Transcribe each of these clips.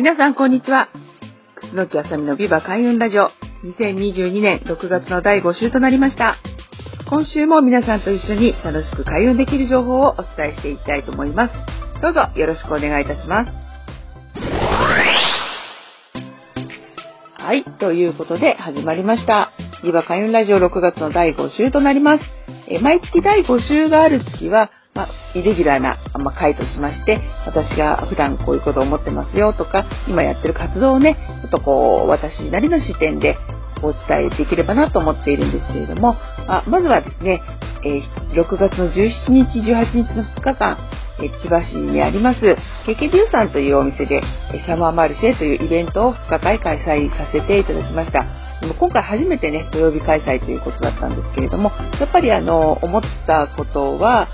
皆さんこんにちは。楠木あさみのビバ開運ラジオ2022年6月の第5週となりました。今週も皆さんと一緒に楽しく開運できる情報をお伝えしていきたいと思います。どうぞよろしくお願いいたします。はい、ということで始まりました。ビバ開運ラジオ6月の第5週となります。え毎月第5週がある月は、まあ、イレギュラーな、まあ、回としまして、私が普段こういうことを思ってますよとか、今やってる活動をね、ちょっとこう、私なりの視点でお伝えできればなと思っているんですけれども、あまずはですね、えー、6月の17日、18日の2日間、えー、千葉市にあります、ケケビューさんというお店で、えサマーマルシェというイベントを2日間開催させていただきました。今回初めてね、土曜日開催ということだったんですけれども、やっぱりあの、思ったことは、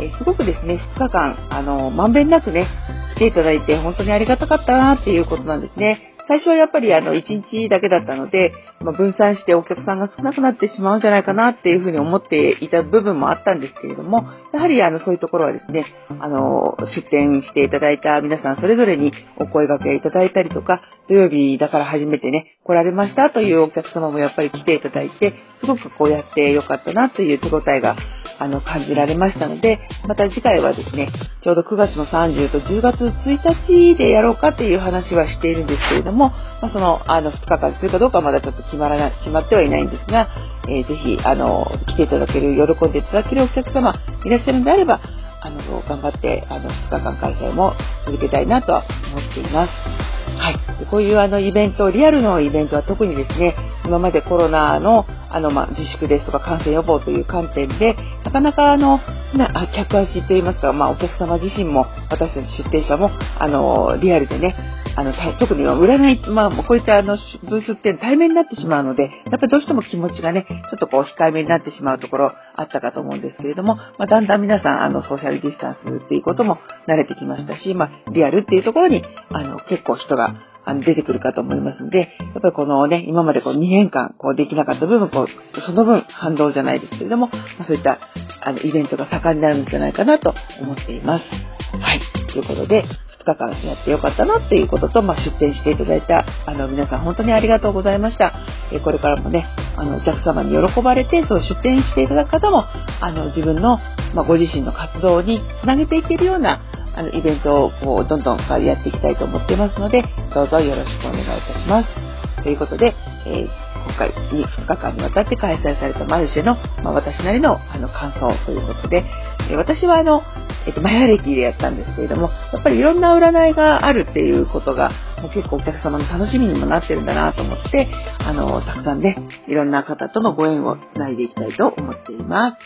えすごくですね、2日間、あの、まんべんなくね、来ていただいて本当にありがたかったなっていうことなんですね。最初はやっぱりあの、1日だけだったので、まあ、分散してお客さんが少なくなってしまうんじゃないかなっていうふうに思っていた部分もあったんですけれども、やはりあの、そういうところはですね、あの、出店していただいた皆さんそれぞれにお声掛けいただいたりとか、土曜日だから初めてね、来られましたというお客様もやっぱり来ていただいて、すごくこうやってよかったなという手応えがあの感じられましたので、また次回はですね、ちょうど9月の30と10月1日でやろうかっていう話はしているんですけれども、まあ、そのあの2日間するかどうかはまだちょっと決まらない、決まってはいないんですが、えー、ぜひ、あの、来ていただける、喜んでいただけるお客様いらっしゃるんであれば、あの、頑張って、あの、2日間開催も続けたいなとは思っています。はい。こういうあのイベント、リアルのイベントは特にですね、今までコロナのあの、ま、自粛ですとか感染予防という観点で、なかなかあの、な客足といいますか、まあ、お客様自身も、私たち出店者も、あの、リアルでね、あの、特に占い、まあ、こういったあの、ブースって対面になってしまうので、やっぱりどうしても気持ちがね、ちょっとこう、控えめになってしまうところあったかと思うんですけれども、まあ、だんだん皆さん、あの、ソーシャルディスタンスっていうことも慣れてきましたし、まあ、リアルっていうところに、あの、結構人があの出てくるかと思いますので、やっぱりこのね、今までこう2年間こうできなかった部分、こうその分反動じゃないですけれども、ま、そういったあのイベントが盛んになるんじゃないかなと思っています。はい。ということで、2日間やってよかったなっていうことと、まあ、出店していただいたあの皆さん本当にありがとうございました。えこれからもね、あのお客様に喜ばれて、そう出店していただく方も、あの自分の、まあ、ご自身の活動につなげていけるようなあのイベントをこうどんどんやっていきたいと思っていますので、どうぞよろしくお願いいたします。ということで、えー今回に2日間にわたって開催されたマルシェの、まあ、私なりのあの感想ということで、え私はあの、えっと、マヤ歴でやったんですけれども、やっぱりいろんな占いがあるっていうことが、もう結構お客様の楽しみにもなってるんだなと思って、あの、たくさんね、いろんな方とのご縁をつないでいきたいと思っています。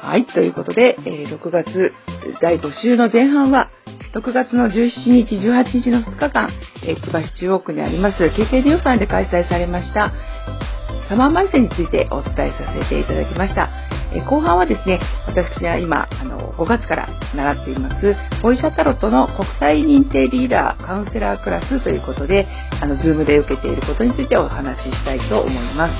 はい、ということで、えー、6月第5週の前半は、6月の17日、18日の2日間、えー、千葉市中央区にあります KKD 予算で開催されました、サマーマルシェについてお伝えさせていただきました。え後半はですね、私は今、あの、5月から習っています、ボイジャータロットの国際認定リーダーカウンセラークラスということで、あの、ズームで受けていることについてお話ししたいと思います。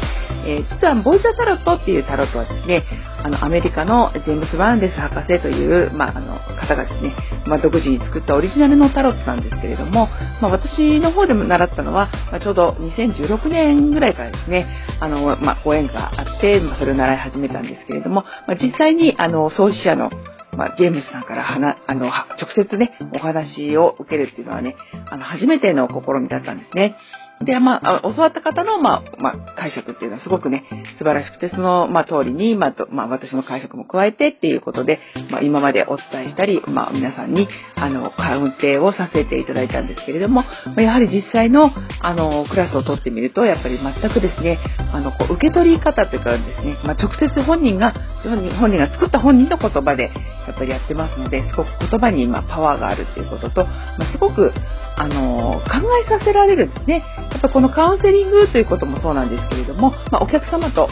えー、実はボイジャータロットっていうタロットはですね、あの、アメリカのジェームス・ワンレス博士という、まあ、あの、方がですね、まあ、独自に作ったオリジナルのタロットなんですけれども、まあ、私の方でも習ったのは、まあ、ちょうど2016年ぐらいからですね、あの、まあ、ご縁があって、まあ、それを習い始めたんですけれども、まあ、実際に、あの、創始者の、まあ、ジェームスさんからはな、あの、直接ね、お話を受けるっていうのはね、あの、初めての試みだったんですね。で、まあ、教わった方の、まあ、まあ、解釈っていうのはすごくね、素晴らしくて、その、まあ、通りに、まあ、と、まあ、私の解釈も加えてっていうことで、まあ、今までお伝えしたり、まあ、皆さんに、あの、カウンテをさせていただいたんですけれども、ま、やはり実際の、あの、クラスを取ってみると、やっぱり全くですね、あの、こう、受け取り方というかですね、まあ、直接本人が、本人本人が作った本人の言葉で、やっぱりやってますので、すごく言葉に今、パワーがあるっていうことと、まあ、すごく、あの、考えさせられるんですね。やっぱこのカウンセリングということもそうなんですけれども、まあ、お客様と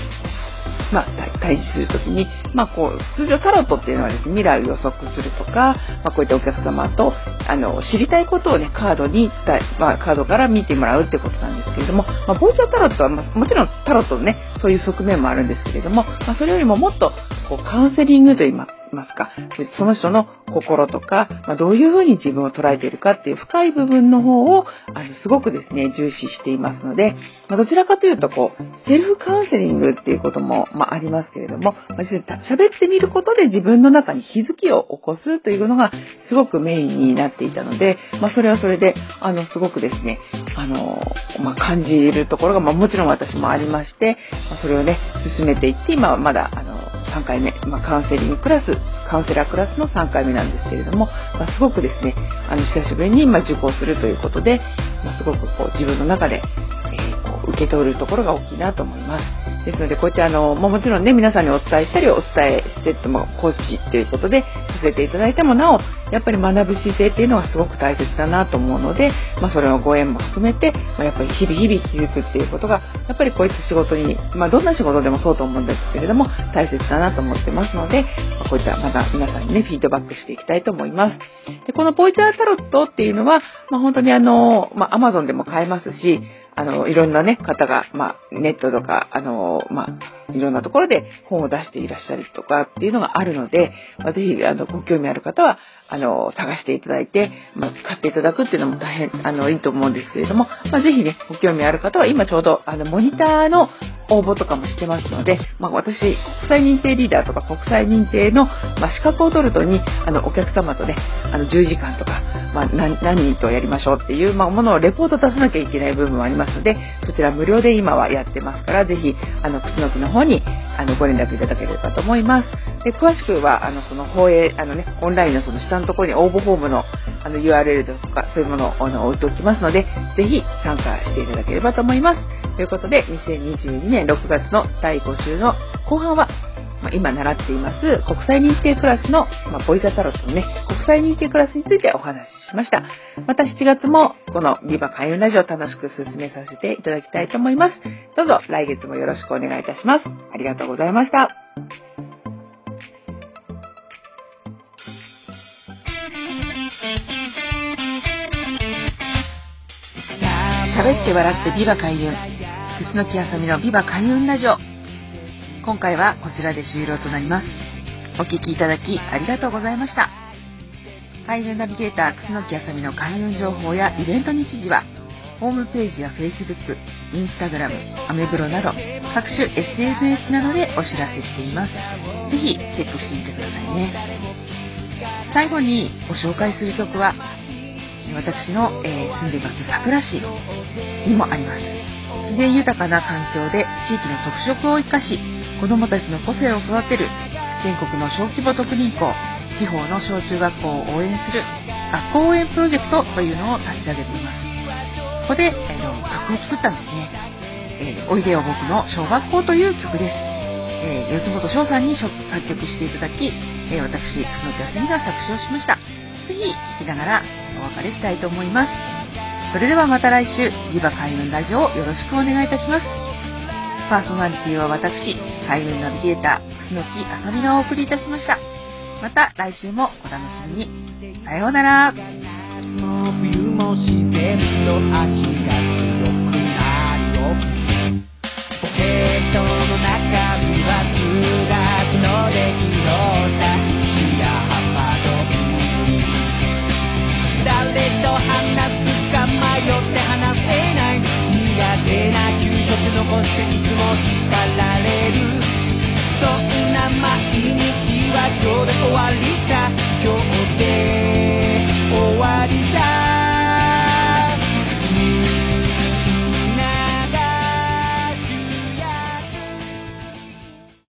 まあ、対峙するときに、まあ、こう、通常タロットっていうのはですね、未来を予測するとか、まあ、こういったお客様と、あの、知りたいことをね、カードに伝え、まあ、カードから見てもらうってことなんですけれども、まあ、ボーチャータロットは、まあ、もちろんタロットのね、そういう側面もあるんですけれども、まあ、それよりももっと、こう、カウンセリングといいますますか、その人の心とか、まあ、どういうふうに自分を捉えているかっていう深い部分の方を、あの、すごくですね、重視していますので、まあ、どちらかというと、こう、セルフカウンセリングっていうことも、まあ、ありますけれども、まあ、喋ってみることで自分の中に気づきを起こすというのが、すごくメインになっていたので、まあ、それはそれで、あの、すごくですね、あの、まあ、感じるところが、まあ、もちろん私もありまして、まあ、それをね、進めていって、今はまだ、あの、3回目、まあ、カウンセリングクラス、カウンセラークラスの3回目なんですけれども、まあ、すごくですね、あの、久しぶりに、ま受講するということで、ま、すごくこう、自分の中で、えー、こう、受け取るところが大きいなと思います。ですので、こうやってあの、まあ、もちろんね、皆さんにお伝えしたり、お伝えしてっても、講師っていうことでせていただいてもなお、やっぱり学ぶ姿勢っていうのはすごく大切だなと思うので、まあ、それのご縁も含めて、まあ、やっぱり日々日々気づくっていうことが、やっぱりこういった仕事に、まあ、どんな仕事でもそうと思うんですけれども、大切だなと思ってますので、まあ、こういったまた皆さんにね、フィードバックしていきたいと思います。で、このポイチャータロットっていうのは、まあ、本当にあの、まあ、アマゾンでも買えますし、あの、いろんなね、方が、まあ、ネットとか、あの、まあ、いろんなところで本を出していらっしゃるとかっていうのがあるので、まあ、ぜひ、あの、ご興味ある方は、あの、探していただいて、まあ、買っていただくっていうのも大変、あの、いいと思うんですけれども、まあ、ぜひね、ご興味ある方は、今ちょうど、あの、モニターの応募とかもしてますので、まあ、私、国際認定リーダーとか国際認定の、まあ、資格を取るとに、あの、お客様とね、あの、10時間とか、まあ、何人とやりましょうっていう、ま、ものをレポート出さなきゃいけない部分もありますので、そちら無料で今はやってますから、ぜひ、あの、くすのきの方に、あの、ご連絡いただければと思います。で、詳しくは、あの、その放映、あのね、オンラインのその下のところに応募フォームの、あの、URL とか、そういうものをあの置いておきますので、ぜひ参加していただければと思います。ということで、2022年6月の第5週の後半は、ま今習っています国際認定クラスの、まあ、ボイジャタロットのね、国際認定クラスについてお話ししました。また7月もこのビバ開運ラジオを楽しく進めさせていただきたいと思います。どうぞ来月もよろしくお願いいたします。ありがとうございました。喋って笑ってビバ開運。楠木あさみのビバ開運ラジオ。今回はこちらで終了となります。お聴きいただきありがとうございました。開運ナビゲーター楠木あさみの開運情報やイベント日時は、ホームページや Facebook、Instagram、アメブロなど各種 SNS などでお知らせしています。ぜひチェックしてみてくださいね。最後にご紹介する曲は、私の、えー、住んでいます桜市にもあります。自然豊かな環境で地域の特色を生かし、子どもたちの個性を育てる全国の小規模特任校地方の小中学校を応援する学校応援プロジェクトというのを立ち上げています。ここで、えー、曲を作ったんですね、えー、おいでよ僕の小学校という曲です、えー、四本翔さんに作曲していただき、え私楠木あすみが作詞をしました。ぜひ聴きながらお別れしたいと思います。それではまた来週リバ開運ラジオをよろしくお願いいたします。パーソナリティは私、開運ナビゲーター、楠木あさみがお送りいたしました。また来週もお楽しみに。さようなら。